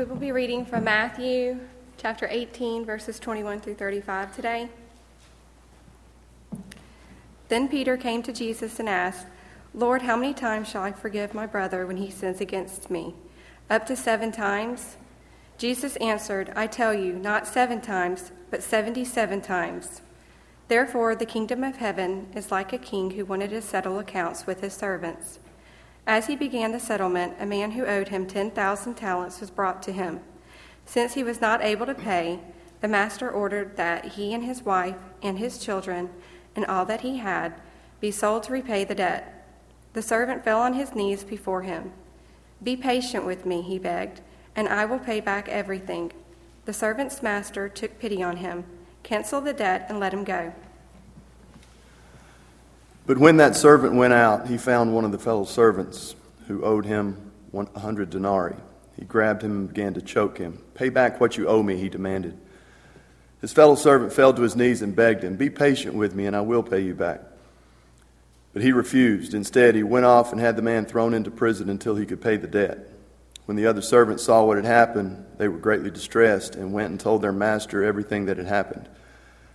We will be reading from Matthew chapter 18, verses 21 through 35 today. Then Peter came to Jesus and asked, Lord, how many times shall I forgive my brother when he sins against me? Up to seven times? Jesus answered, I tell you, not seven times, but seventy seven times. Therefore, the kingdom of heaven is like a king who wanted to settle accounts with his servants. As he began the settlement, a man who owed him 10,000 talents was brought to him. Since he was not able to pay, the master ordered that he and his wife and his children and all that he had be sold to repay the debt. The servant fell on his knees before him. Be patient with me, he begged, and I will pay back everything. The servant's master took pity on him, canceled the debt, and let him go. But when that servant went out, he found one of the fellow servants who owed him hundred denarii. He grabbed him and began to choke him. Pay back what you owe me, he demanded. His fellow servant fell to his knees and begged him, Be patient with me, and I will pay you back. But he refused. Instead, he went off and had the man thrown into prison until he could pay the debt. When the other servants saw what had happened, they were greatly distressed and went and told their master everything that had happened.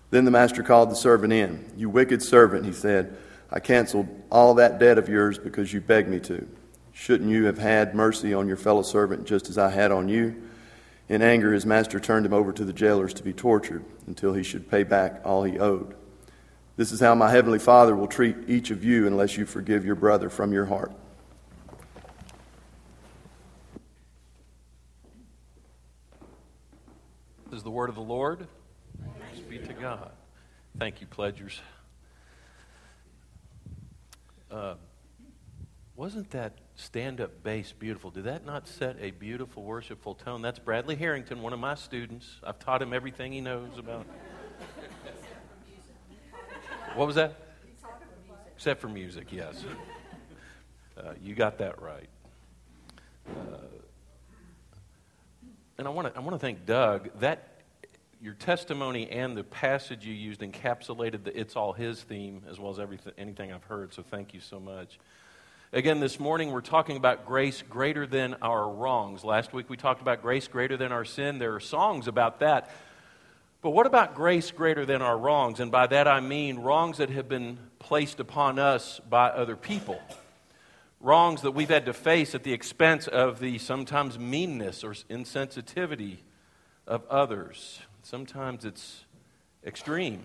Then the master called the servant in. You wicked servant, he said. I canceled all that debt of yours because you begged me to. Shouldn't you have had mercy on your fellow servant just as I had on you? In anger, his master turned him over to the jailers to be tortured until he should pay back all he owed. This is how my heavenly Father will treat each of you unless you forgive your brother from your heart. This is the word of the Lord. Thanks be to God. Thank you, pledgers. Uh, wasn't that stand up bass beautiful? Did that not set a beautiful, worshipful tone? That's Bradley Harrington, one of my students. I've taught him everything he knows about. what was that? Except for music, yes. Uh, you got that right. Uh, and I want to I want to thank Doug. That your testimony and the passage you used encapsulated the It's All His theme as well as everything, anything I've heard, so thank you so much. Again, this morning we're talking about grace greater than our wrongs. Last week we talked about grace greater than our sin. There are songs about that. But what about grace greater than our wrongs? And by that I mean wrongs that have been placed upon us by other people. Wrongs that we've had to face at the expense of the sometimes meanness or insensitivity of others. Sometimes it's extreme.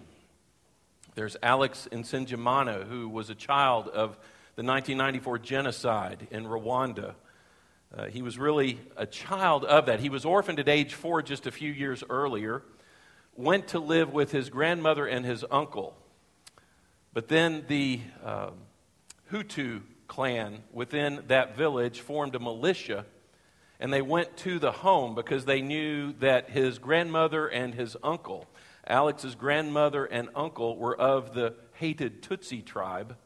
There's Alex Nsengimana, who was a child of the 1994 genocide in Rwanda. Uh, he was really a child of that. He was orphaned at age four just a few years earlier, went to live with his grandmother and his uncle. But then the uh, Hutu clan within that village formed a militia and they went to the home because they knew that his grandmother and his uncle, Alex's grandmother and uncle, were of the hated Tutsi tribe.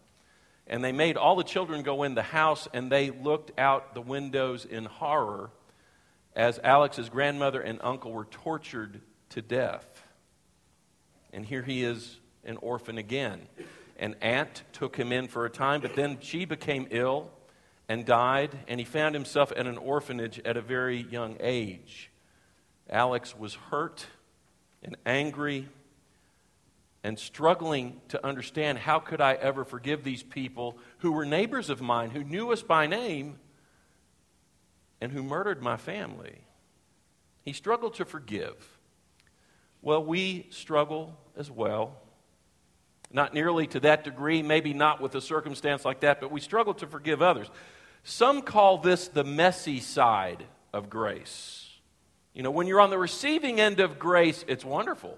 And they made all the children go in the house and they looked out the windows in horror as Alex's grandmother and uncle were tortured to death. And here he is, an orphan again. An aunt took him in for a time, but then she became ill and died, and he found himself at an orphanage at a very young age. Alex was hurt and angry and struggling to understand how could I ever forgive these people who were neighbors of mine, who knew us by name, and who murdered my family. He struggled to forgive. Well, we struggle as well. Not nearly to that degree, maybe not with a circumstance like that, but we struggle to forgive others. Some call this the messy side of grace. You know, when you're on the receiving end of grace, it's wonderful.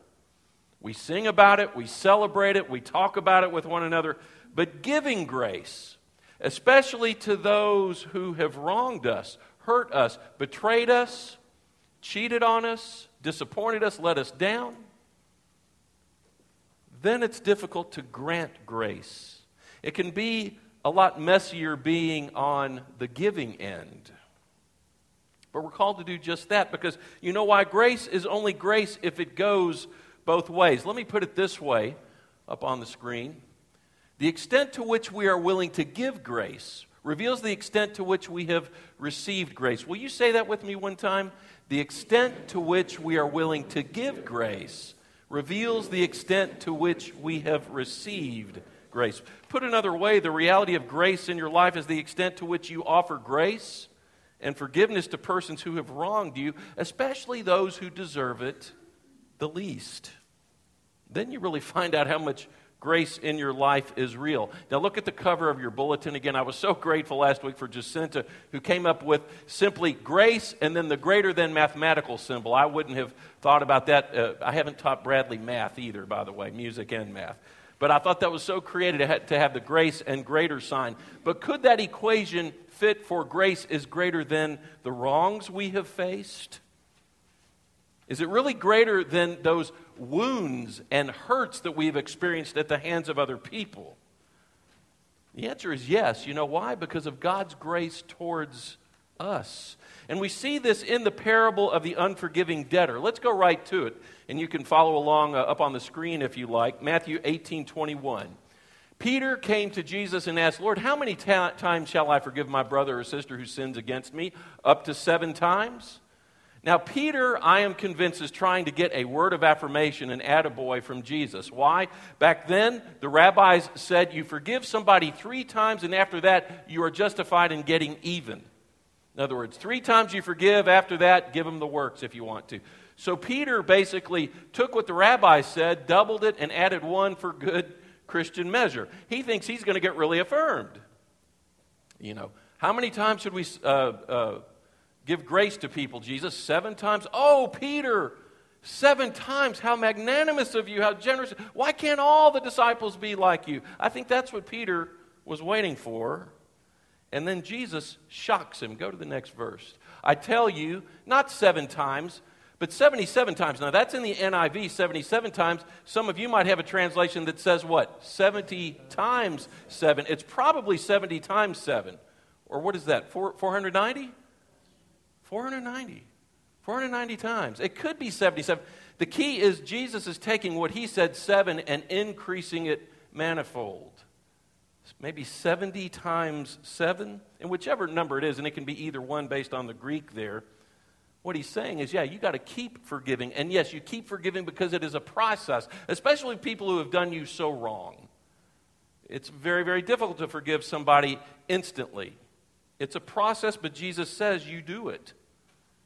We sing about it, we celebrate it, we talk about it with one another. But giving grace, especially to those who have wronged us, hurt us, betrayed us, cheated on us, disappointed us, let us down, then it's difficult to grant grace. It can be a lot messier being on the giving end. But we're called to do just that because you know why? Grace is only grace if it goes both ways. Let me put it this way up on the screen. The extent to which we are willing to give grace reveals the extent to which we have received grace. Will you say that with me one time? The extent to which we are willing to give grace reveals the extent to which we have received grace. Put another way, the reality of grace in your life is the extent to which you offer grace and forgiveness to persons who have wronged you, especially those who deserve it the least. Then you really find out how much grace in your life is real. Now, look at the cover of your bulletin again. I was so grateful last week for Jacinta, who came up with simply grace and then the greater than mathematical symbol. I wouldn't have thought about that. Uh, I haven't taught Bradley math either, by the way, music and math. But I thought that was so creative to have the grace and greater sign. But could that equation fit for grace is greater than the wrongs we have faced? Is it really greater than those wounds and hurts that we've experienced at the hands of other people? The answer is yes. You know why? Because of God's grace towards us. And we see this in the parable of the unforgiving debtor. Let's go right to it. And you can follow along uh, up on the screen if you like. Matthew 18 21. Peter came to Jesus and asked, Lord, how many ta- times shall I forgive my brother or sister who sins against me? Up to seven times? Now, Peter, I am convinced, is trying to get a word of affirmation, an attaboy from Jesus. Why? Back then, the rabbis said you forgive somebody three times, and after that, you are justified in getting even. In other words, three times you forgive, after that, give them the works if you want to. So Peter basically took what the rabbis said, doubled it, and added one for good Christian measure. He thinks he's going to get really affirmed. You know, how many times should we uh, uh, give grace to people, Jesus? Seven times? Oh, Peter, seven times. How magnanimous of you, how generous. Why can't all the disciples be like you? I think that's what Peter was waiting for. And then Jesus shocks him. Go to the next verse. I tell you, not seven times, but 77 times. Now, that's in the NIV, 77 times. Some of you might have a translation that says what? 70 times 7. It's probably 70 times 7. Or what is that? 490? 490. 490 times. It could be 77. The key is Jesus is taking what he said 7 and increasing it manifold. Maybe 70 times 7, and whichever number it is, and it can be either one based on the Greek there. What he's saying is, yeah, you got to keep forgiving. And yes, you keep forgiving because it is a process, especially people who have done you so wrong. It's very, very difficult to forgive somebody instantly. It's a process, but Jesus says you do it.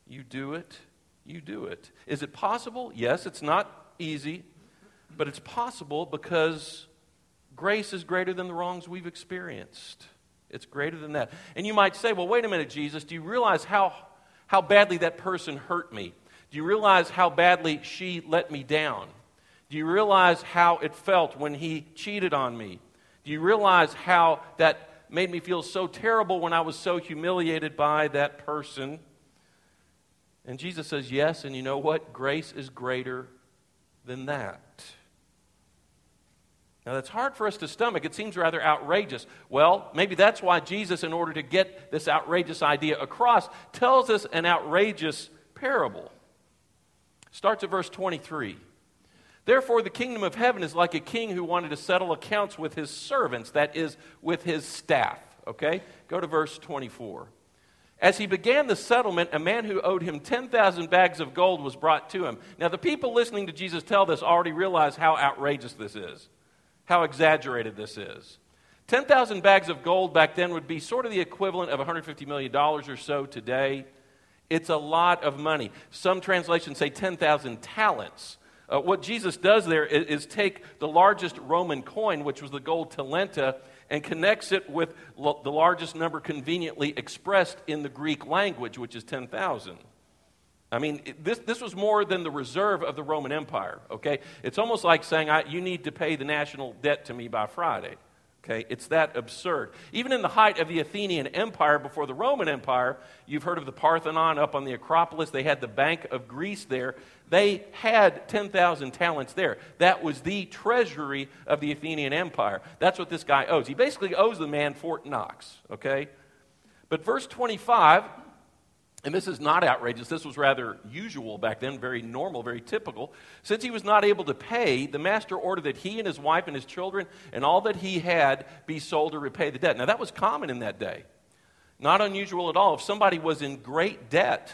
You do it. You do it. Is it possible? Yes, it's not easy, but it's possible because grace is greater than the wrongs we've experienced. It's greater than that. And you might say, well, wait a minute, Jesus, do you realize how how badly that person hurt me? Do you realize how badly she let me down? Do you realize how it felt when he cheated on me? Do you realize how that made me feel so terrible when I was so humiliated by that person? And Jesus says, Yes, and you know what? Grace is greater than that. Now, that's hard for us to stomach. It seems rather outrageous. Well, maybe that's why Jesus, in order to get this outrageous idea across, tells us an outrageous parable. Starts at verse 23. Therefore, the kingdom of heaven is like a king who wanted to settle accounts with his servants, that is, with his staff. Okay? Go to verse 24. As he began the settlement, a man who owed him 10,000 bags of gold was brought to him. Now, the people listening to Jesus tell this already realize how outrageous this is how exaggerated this is. 10,000 bags of gold back then would be sort of the equivalent of $150 million or so today. It's a lot of money. Some translations say 10,000 talents. Uh, what Jesus does there is, is, take the largest Roman coin, which was the gold talenta, and connects it with lo- the largest number conveniently expressed in the Greek language, which is 10,000. I mean, this, this was more than the reserve of the Roman Empire, okay? It's almost like saying, you need to pay the national debt to me by Friday, okay? It's that absurd. Even in the height of the Athenian Empire before the Roman Empire, you've heard of the Parthenon up on the Acropolis. They had the Bank of Greece there. They had 10,000 talents there. That was the treasury of the Athenian Empire. That's what this guy owes. He basically owes the man Fort Knox, okay? But verse 25 and this is not outrageous. This was rather usual back then, very normal, very typical. Since he was not able to pay, the master ordered that he and his wife and his children and all that he had be sold to repay the debt. Now, that was common in that day. Not unusual at all. If somebody was in great debt,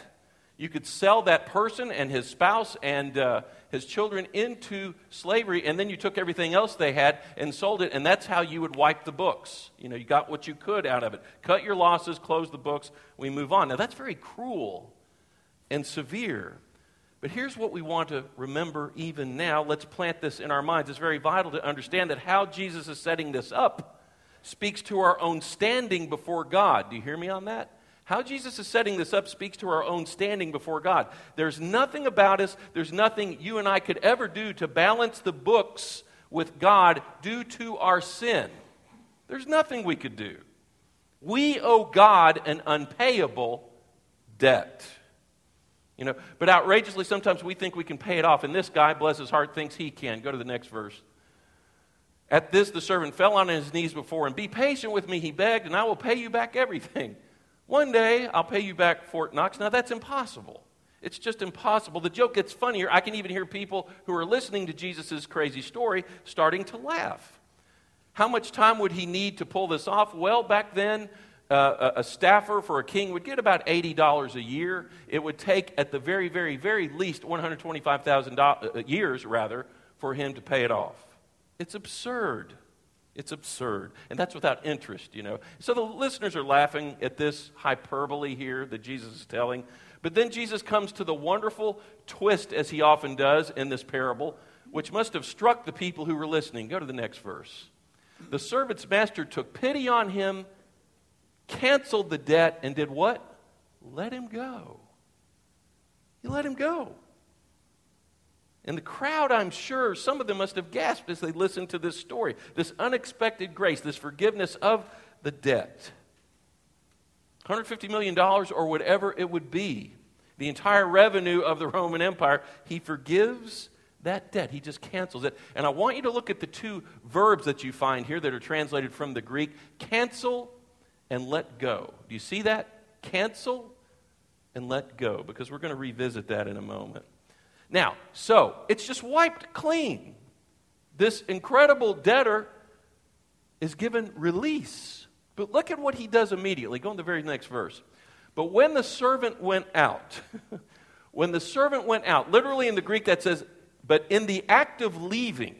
you could sell that person and his spouse and uh, his children into slavery, and then you took everything else they had and sold it, and that's how you would wipe the books. You know, you got what you could out of it. Cut your losses, close the books, we move on. Now, that's very cruel and severe. But here's what we want to remember even now. Let's plant this in our minds. It's very vital to understand that how Jesus is setting this up speaks to our own standing before God. Do you hear me on that? How Jesus is setting this up speaks to our own standing before God. There's nothing about us, there's nothing you and I could ever do to balance the books with God due to our sin. There's nothing we could do. We owe God an unpayable debt. You know, but outrageously, sometimes we think we can pay it off. And this guy, bless his heart, thinks he can. Go to the next verse. At this, the servant fell on his knees before him. Be patient with me, he begged, and I will pay you back everything. One day I'll pay you back Fort Knox. Now that's impossible. It's just impossible. The joke gets funnier. I can even hear people who are listening to Jesus' crazy story starting to laugh. How much time would he need to pull this off? Well, back then, uh, a staffer for a king would get about $80 a year. It would take, at the very, very, very least, 125,000 uh, years, rather, for him to pay it off. It's absurd. It's absurd. And that's without interest, you know. So the listeners are laughing at this hyperbole here that Jesus is telling. But then Jesus comes to the wonderful twist, as he often does in this parable, which must have struck the people who were listening. Go to the next verse. The servant's master took pity on him, canceled the debt, and did what? Let him go. He let him go. And the crowd, I'm sure, some of them must have gasped as they listened to this story this unexpected grace, this forgiveness of the debt. $150 million or whatever it would be, the entire revenue of the Roman Empire, he forgives that debt. He just cancels it. And I want you to look at the two verbs that you find here that are translated from the Greek cancel and let go. Do you see that? Cancel and let go, because we're going to revisit that in a moment. Now, so it's just wiped clean. This incredible debtor is given release. But look at what he does immediately. Go in the very next verse. But when the servant went out, when the servant went out, literally in the Greek that says, but in the act of leaving,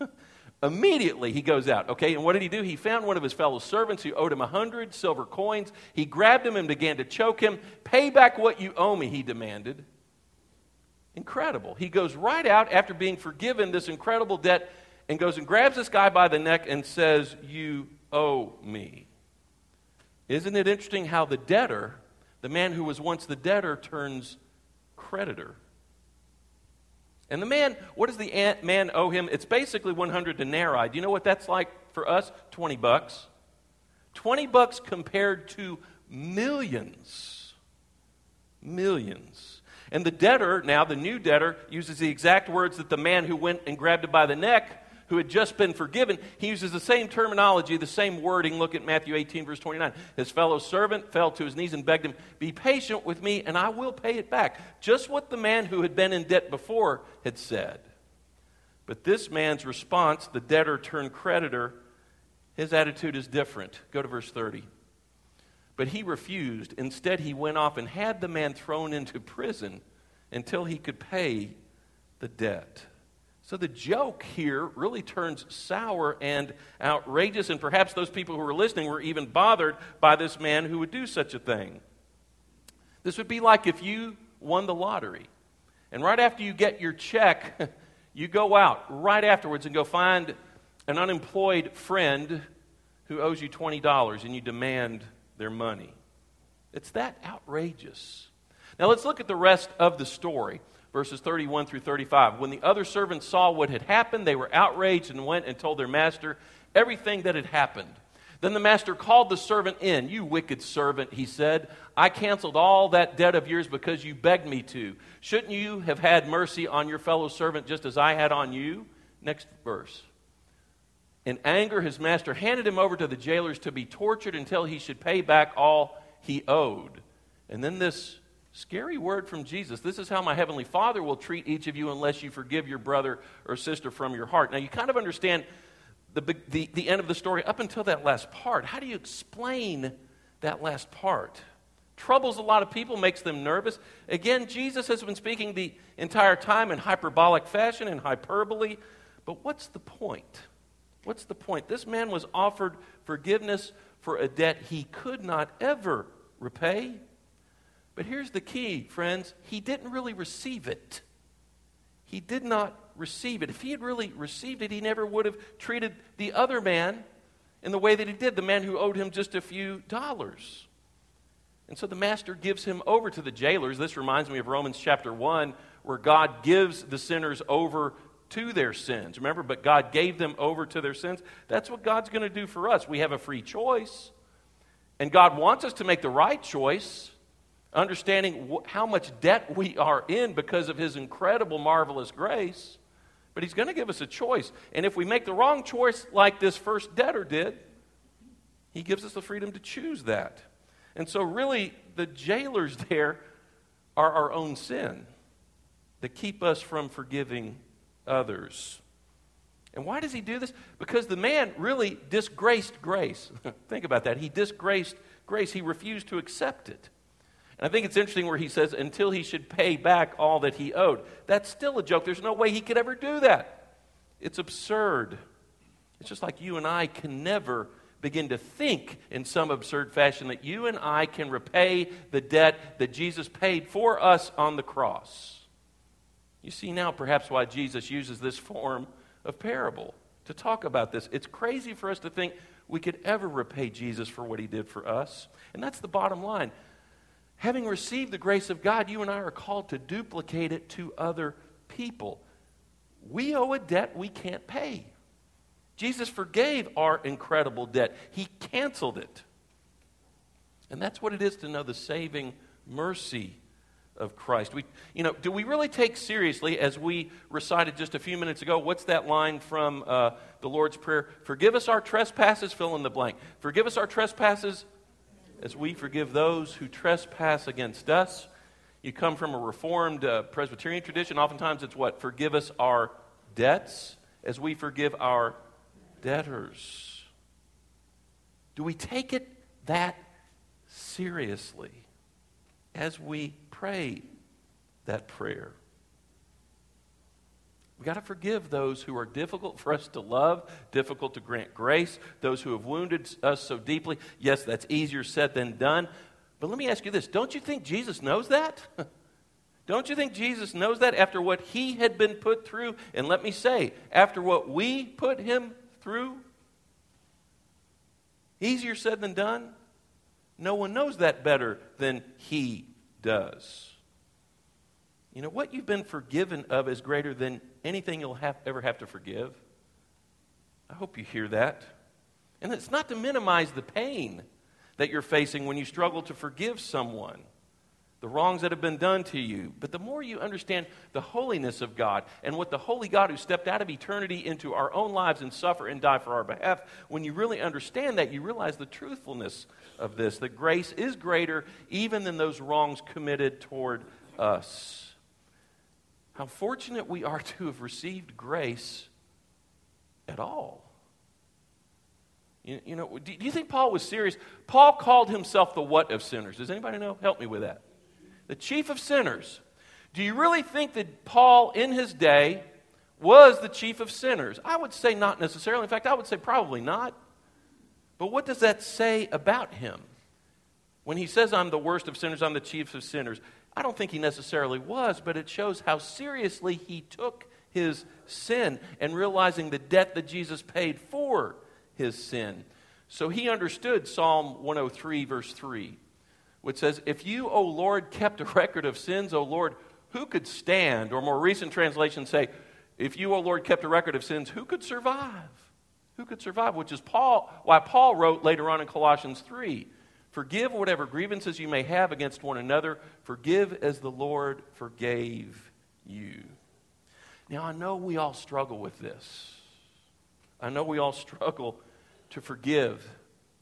immediately he goes out. Okay, and what did he do? He found one of his fellow servants who owed him a hundred silver coins. He grabbed him and began to choke him. Pay back what you owe me, he demanded. Incredible. He goes right out after being forgiven this incredible debt and goes and grabs this guy by the neck and says, You owe me. Isn't it interesting how the debtor, the man who was once the debtor, turns creditor? And the man, what does the man owe him? It's basically 100 denarii. Do you know what that's like for us? 20 bucks. 20 bucks compared to millions. Millions. And the debtor, now the new debtor, uses the exact words that the man who went and grabbed him by the neck, who had just been forgiven, he uses the same terminology, the same wording. Look at Matthew 18, verse 29. His fellow servant fell to his knees and begged him, Be patient with me, and I will pay it back. Just what the man who had been in debt before had said. But this man's response, the debtor turned creditor, his attitude is different. Go to verse 30. But he refused. Instead, he went off and had the man thrown into prison until he could pay the debt. So the joke here really turns sour and outrageous, and perhaps those people who were listening were even bothered by this man who would do such a thing. This would be like if you won the lottery, and right after you get your check, you go out right afterwards and go find an unemployed friend who owes you $20 and you demand their money. It's that outrageous. Now let's look at the rest of the story, verses 31 through 35. When the other servants saw what had happened, they were outraged and went and told their master everything that had happened. Then the master called the servant in. You wicked servant, he said. I canceled all that debt of yours because you begged me to. Shouldn't you have had mercy on your fellow servant just as I had on you? Next verse. In anger, his master handed him over to the jailers to be tortured until he should pay back all he owed. And then this scary word from Jesus this is how my heavenly Father will treat each of you unless you forgive your brother or sister from your heart. Now, you kind of understand the, the, the end of the story up until that last part. How do you explain that last part. Troubles a lot of people, makes them nervous. Again, Jesus has been speaking the entire time in hyperbolic fashion and hyperbole. But what's the point? What's the point? This man was offered forgiveness for a debt he could not ever repay. But here's the key, friends he didn't really receive it. He did not receive it. If he had really received it, he never would have treated the other man in the way that he did, the man who owed him just a few dollars. And so the master gives him over to the jailers. This reminds me of Romans chapter 1, where God gives the sinners over to their sins. Remember, but God gave them over to their sins. That's what God's going to do for us. We have a free choice. And God wants us to make the right choice, understanding wh- how much debt we are in because of His incredible, marvelous grace. But He's going to give us a choice. And if we make the wrong choice, like this first debtor did, He gives us the freedom to choose that. And so, really, the jailers there are our own sin that keep us from forgiving others. And why does he do this? Because the man really disgraced grace. Think about that. He disgraced grace, he refused to accept it. And I think it's interesting where he says, until he should pay back all that he owed. That's still a joke. There's no way he could ever do that. It's absurd. It's just like you and I can never begin to think in some absurd fashion that you and I can repay the debt that Jesus paid for us on the cross. You see now perhaps why Jesus uses this form of parable to talk about this. It's crazy for us to think we could ever repay Jesus for what he did for us. And that's the bottom line. Having received the grace of God, you and I are called to duplicate it to other people. We owe a debt we can't pay. Jesus forgave our incredible debt, He canceled it. And that's what it is to know the saving mercy of Christ. We, you know, do we really take seriously, as we recited just a few minutes ago, what's that line from uh, the Lord's Prayer? Forgive us our trespasses, fill in the blank. Forgive us our trespasses as we forgive those who trespass against us. You come from a Reformed uh, Presbyterian tradition. Oftentimes it's what? Forgive us our debts as we forgive our debtors. Do we take it that seriously as we pray that prayer? We got to forgive those who are difficult for us to love, difficult to grant grace, those who have wounded us so deeply. Yes, that's easier said than done. But let me ask you this don't you think Jesus knows that? Don't you think Jesus knows that after what he had been put through? And let me say, after what we put him through? Easier said than done? No one knows that better than he does. You know, what you've been forgiven of is greater than anything you'll have, ever have to forgive. I hope you hear that. And it's not to minimize the pain that you're facing when you struggle to forgive someone the wrongs that have been done to you. But the more you understand the holiness of God and what the holy God who stepped out of eternity into our own lives and suffer and die for our behalf, when you really understand that, you realize the truthfulness of this. That grace is greater even than those wrongs committed toward us. How fortunate we are to have received grace at all. You, you know, do, do you think Paul was serious? Paul called himself the what of sinners? Does anybody know? Help me with that the chief of sinners. Do you really think that Paul, in his day, was the chief of sinners? I would say not necessarily. In fact, I would say probably not. But what does that say about him? When he says, I'm the worst of sinners, I'm the chief of sinners, I don't think he necessarily was, but it shows how seriously he took his sin and realizing the debt that Jesus paid for his sin. So he understood Psalm 103, verse 3 which says, If you, O Lord, kept a record of sins, O Lord, who could stand? Or more recent translations say, If you, O Lord, kept a record of sins, who could survive? Who could survive? Which is Paul, why Paul wrote later on in Colossians 3 Forgive whatever grievances you may have against one another, forgive as the Lord forgave you. Now, I know we all struggle with this. I know we all struggle to forgive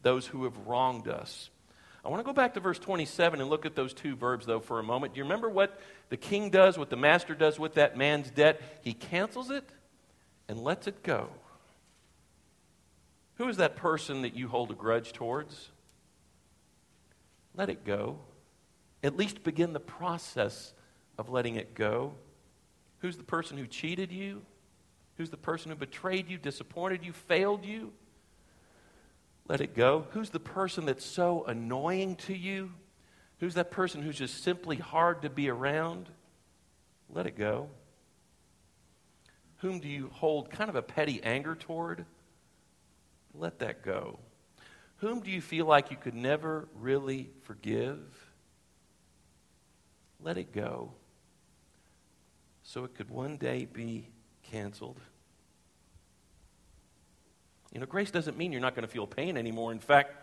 those who have wronged us. I want to go back to verse 27 and look at those two verbs, though, for a moment. Do you remember what the king does, what the master does with that man's debt? He cancels it and lets it go. Who is that person that you hold a grudge towards? let it go. At least begin the process of letting it go. Who's the person who cheated you? Who's the person who betrayed you, disappointed you, failed you? Let it go. Who's the person that's so annoying to you? Who's that person who's just simply hard to be around? Let it go. Whom do you hold kind of a petty anger toward? Let that go. Whom do you feel like you could never really forgive? Let it go. So it could one day be canceled. You know, grace doesn't mean you're not going to feel pain anymore. In fact,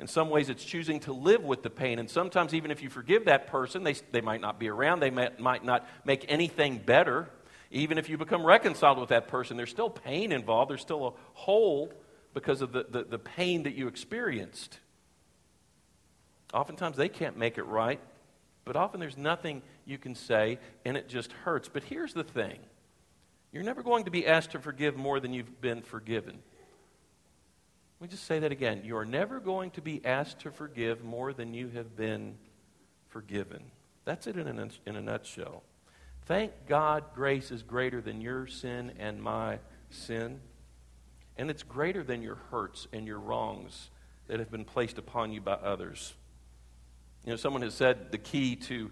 in some ways, it's choosing to live with the pain. And sometimes, even if you forgive that person, they, they might not be around. They might, might not make anything better. Even if you become reconciled with that person, there's still pain involved. There's still a hole because of the, the, the pain that you experienced. Oftentimes, they can't make it right, but often there's nothing you can say, and it just hurts. But here's the thing you're never going to be asked to forgive more than you've been forgiven. Let me just say that again. You are never going to be asked to forgive more than you have been forgiven. That's it in a, in a nutshell. Thank God grace is greater than your sin and my sin. And it's greater than your hurts and your wrongs that have been placed upon you by others. You know, someone has said the key to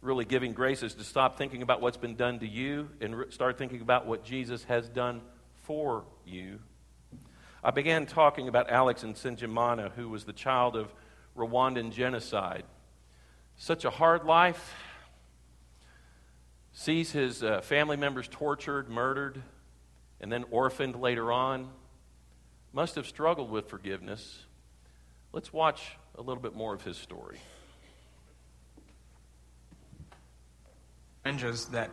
really giving grace is to stop thinking about what's been done to you and start thinking about what Jesus has done for you I began talking about Alex Nsengimana, who was the child of Rwandan genocide. Such a hard life. Sees his uh, family members tortured, murdered, and then orphaned later on. Must have struggled with forgiveness. Let's watch a little bit more of his story. Strangers that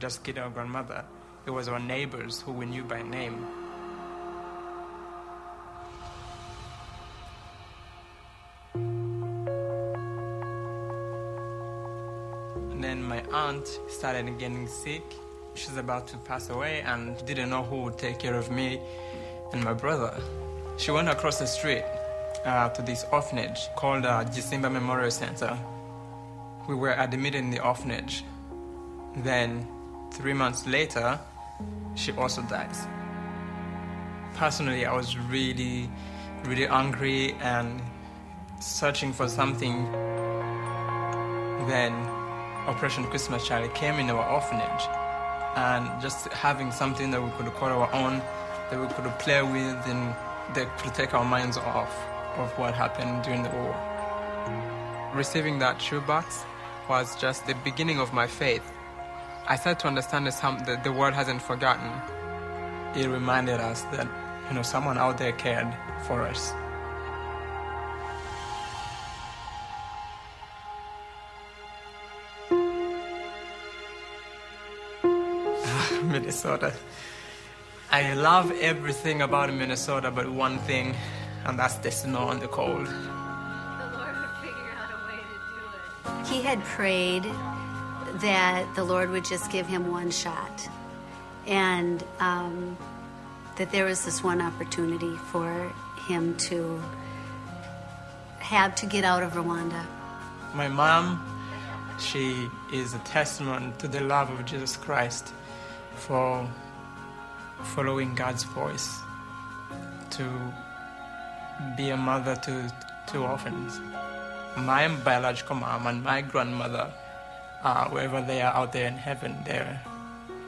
just killed our grandmother. It was our neighbors who we knew by name. Started getting sick. She's about to pass away and didn't know who would take care of me and my brother. She went across the street uh, to this orphanage called uh, Gisimba Memorial Center. We were admitted in the orphanage. Then, three months later, she also dies. Personally, I was really, really angry and searching for something. Then, Operation Christmas Child came in our orphanage. And just having something that we could call our own, that we could play with, and that could take our minds off of what happened during the war. Receiving that shoebox was just the beginning of my faith. I started to understand that the world hasn't forgotten. It reminded us that you know someone out there cared for us. Minnesota. I love everything about Minnesota but one thing, and that's the snow and the cold. The Lord figure out a way to do it. He had prayed that the Lord would just give him one shot, and um, that there was this one opportunity for him to have to get out of Rwanda. My mom, she is a testament to the love of Jesus Christ for following God's voice, to be a mother to two orphans. My biological mom and my grandmother, uh, wherever they are out there in heaven, they're,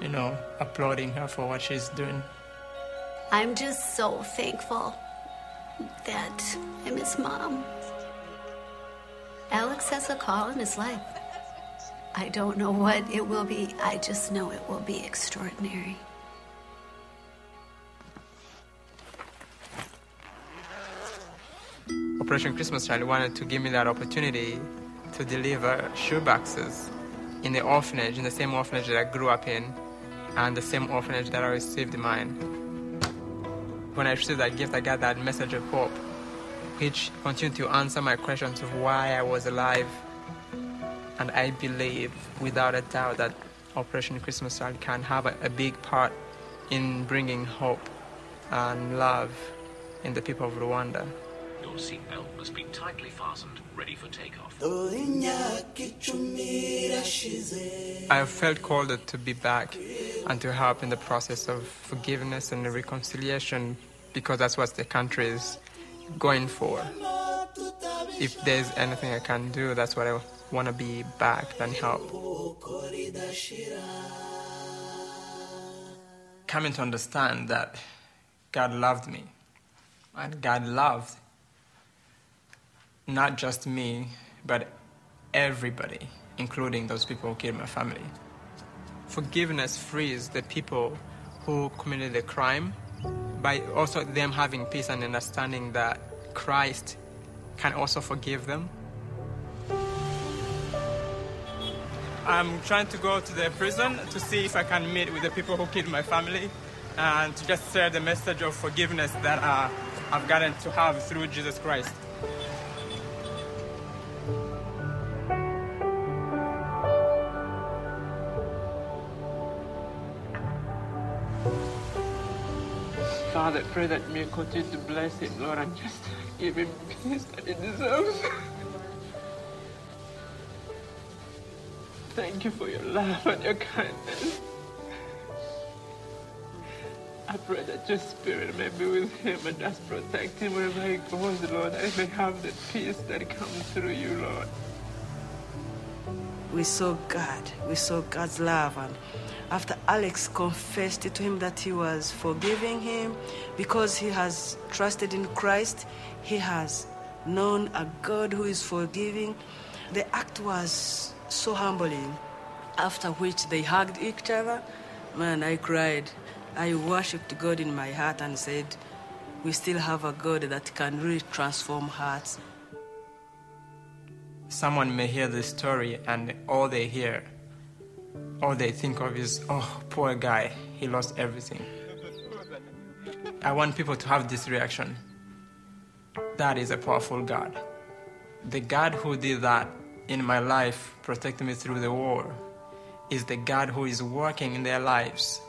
you know, applauding her for what she's doing. I'm just so thankful that I'm his mom. Alex has a call in his life. I don't know what it will be. I just know it will be extraordinary. Operation Christmas Child wanted to give me that opportunity to deliver shoeboxes in the orphanage, in the same orphanage that I grew up in, and the same orphanage that I received mine. When I received that gift, I got that message of hope, which continued to answer my questions of why I was alive and I believe without a doubt that Operation Christmas Child can have a, a big part in bringing hope and love in the people of Rwanda. Your seatbelt must be tightly fastened, ready for takeoff. I have felt called to be back and to help in the process of forgiveness and reconciliation because that's what the country is going for. If there's anything I can do, that's what I want to be back and help. Coming to understand that God loved me and God loved not just me, but everybody, including those people who killed my family. Forgiveness frees the people who committed the crime by also them having peace and understanding that Christ can also forgive them. I'm trying to go to the prison to see if I can meet with the people who killed my family and to just share the message of forgiveness that uh, I've gotten to have through Jesus Christ. Father, pray that continue to bless him, Lord, and just give him peace that he deserves. Thank you for your love and your kindness. I pray that your spirit may be with him and just protect him wherever he goes, Lord, he may have the peace that comes through you, Lord. We saw God. We saw God's love. And after Alex confessed to him that he was forgiving him because he has trusted in Christ, he has known a God who is forgiving. The act was so humbling. After which they hugged each other. Man, I cried. I worshiped God in my heart and said, We still have a God that can really transform hearts. Someone may hear this story and all they hear, all they think of is, oh, poor guy, he lost everything. I want people to have this reaction. That is a powerful God. The God who did that in my life, protecting me through the war, is the God who is working in their lives,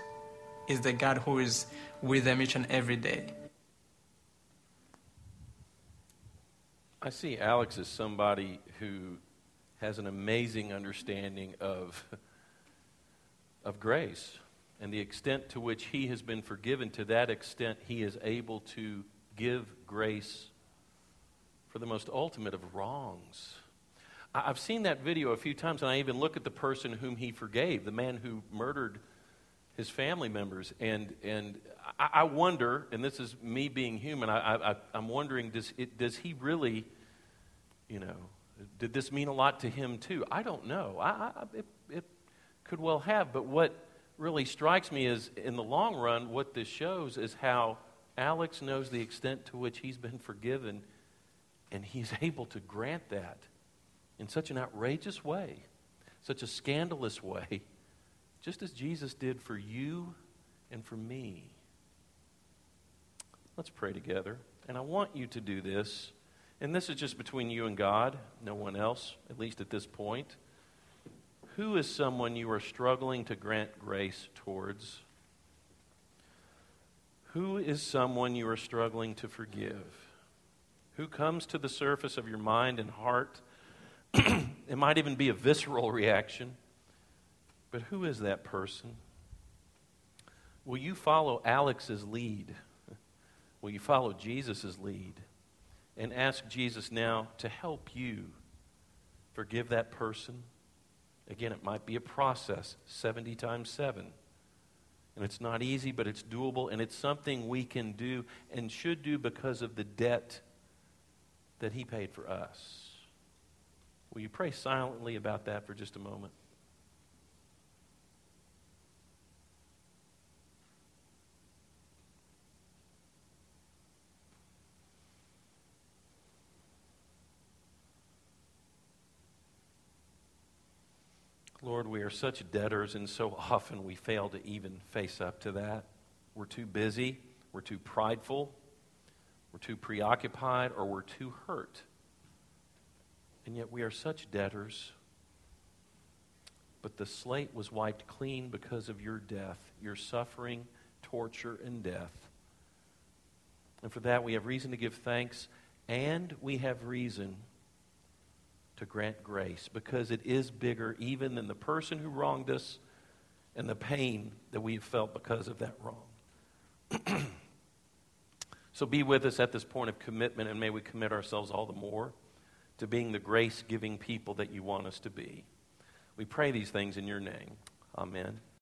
is the God who is with them each and every day. I see Alex as somebody who has an amazing understanding of, of grace and the extent to which he has been forgiven. To that extent, he is able to give grace for the most ultimate of wrongs. I've seen that video a few times, and I even look at the person whom he forgave, the man who murdered his family members. And, and I, I wonder, and this is me being human, I, I'm wondering does, it, does he really, you know, did this mean a lot to him too? I don't know. I, I, it, it could well have. But what really strikes me is, in the long run, what this shows is how Alex knows the extent to which he's been forgiven, and he's able to grant that in such an outrageous way, such a scandalous way just as Jesus did for you and for me. Let's pray together. And I want you to do this. And this is just between you and God, no one else, at least at this point. Who is someone you are struggling to grant grace towards? Who is someone you are struggling to forgive? Who comes to the surface of your mind and heart? it might even be a visceral reaction. But who is that person? Will you follow Alex's lead? Will you follow Jesus' lead? And ask Jesus now to help you forgive that person? Again, it might be a process 70 times 7. And it's not easy, but it's doable, and it's something we can do and should do because of the debt that He paid for us. Will you pray silently about that for just a moment? Lord, we are such debtors, and so often we fail to even face up to that. We're too busy, we're too prideful, we're too preoccupied, or we're too hurt. And yet we are such debtors. But the slate was wiped clean because of your death, your suffering, torture, and death. And for that, we have reason to give thanks And we have reason to grant grace because it is bigger even than the person who wronged us and the pain that we've felt because of that wrong. so be with us at this point of commitment, and may we commit ourselves all the more to being the grace giving people that you want us to be. We pray these things in your name. Amen.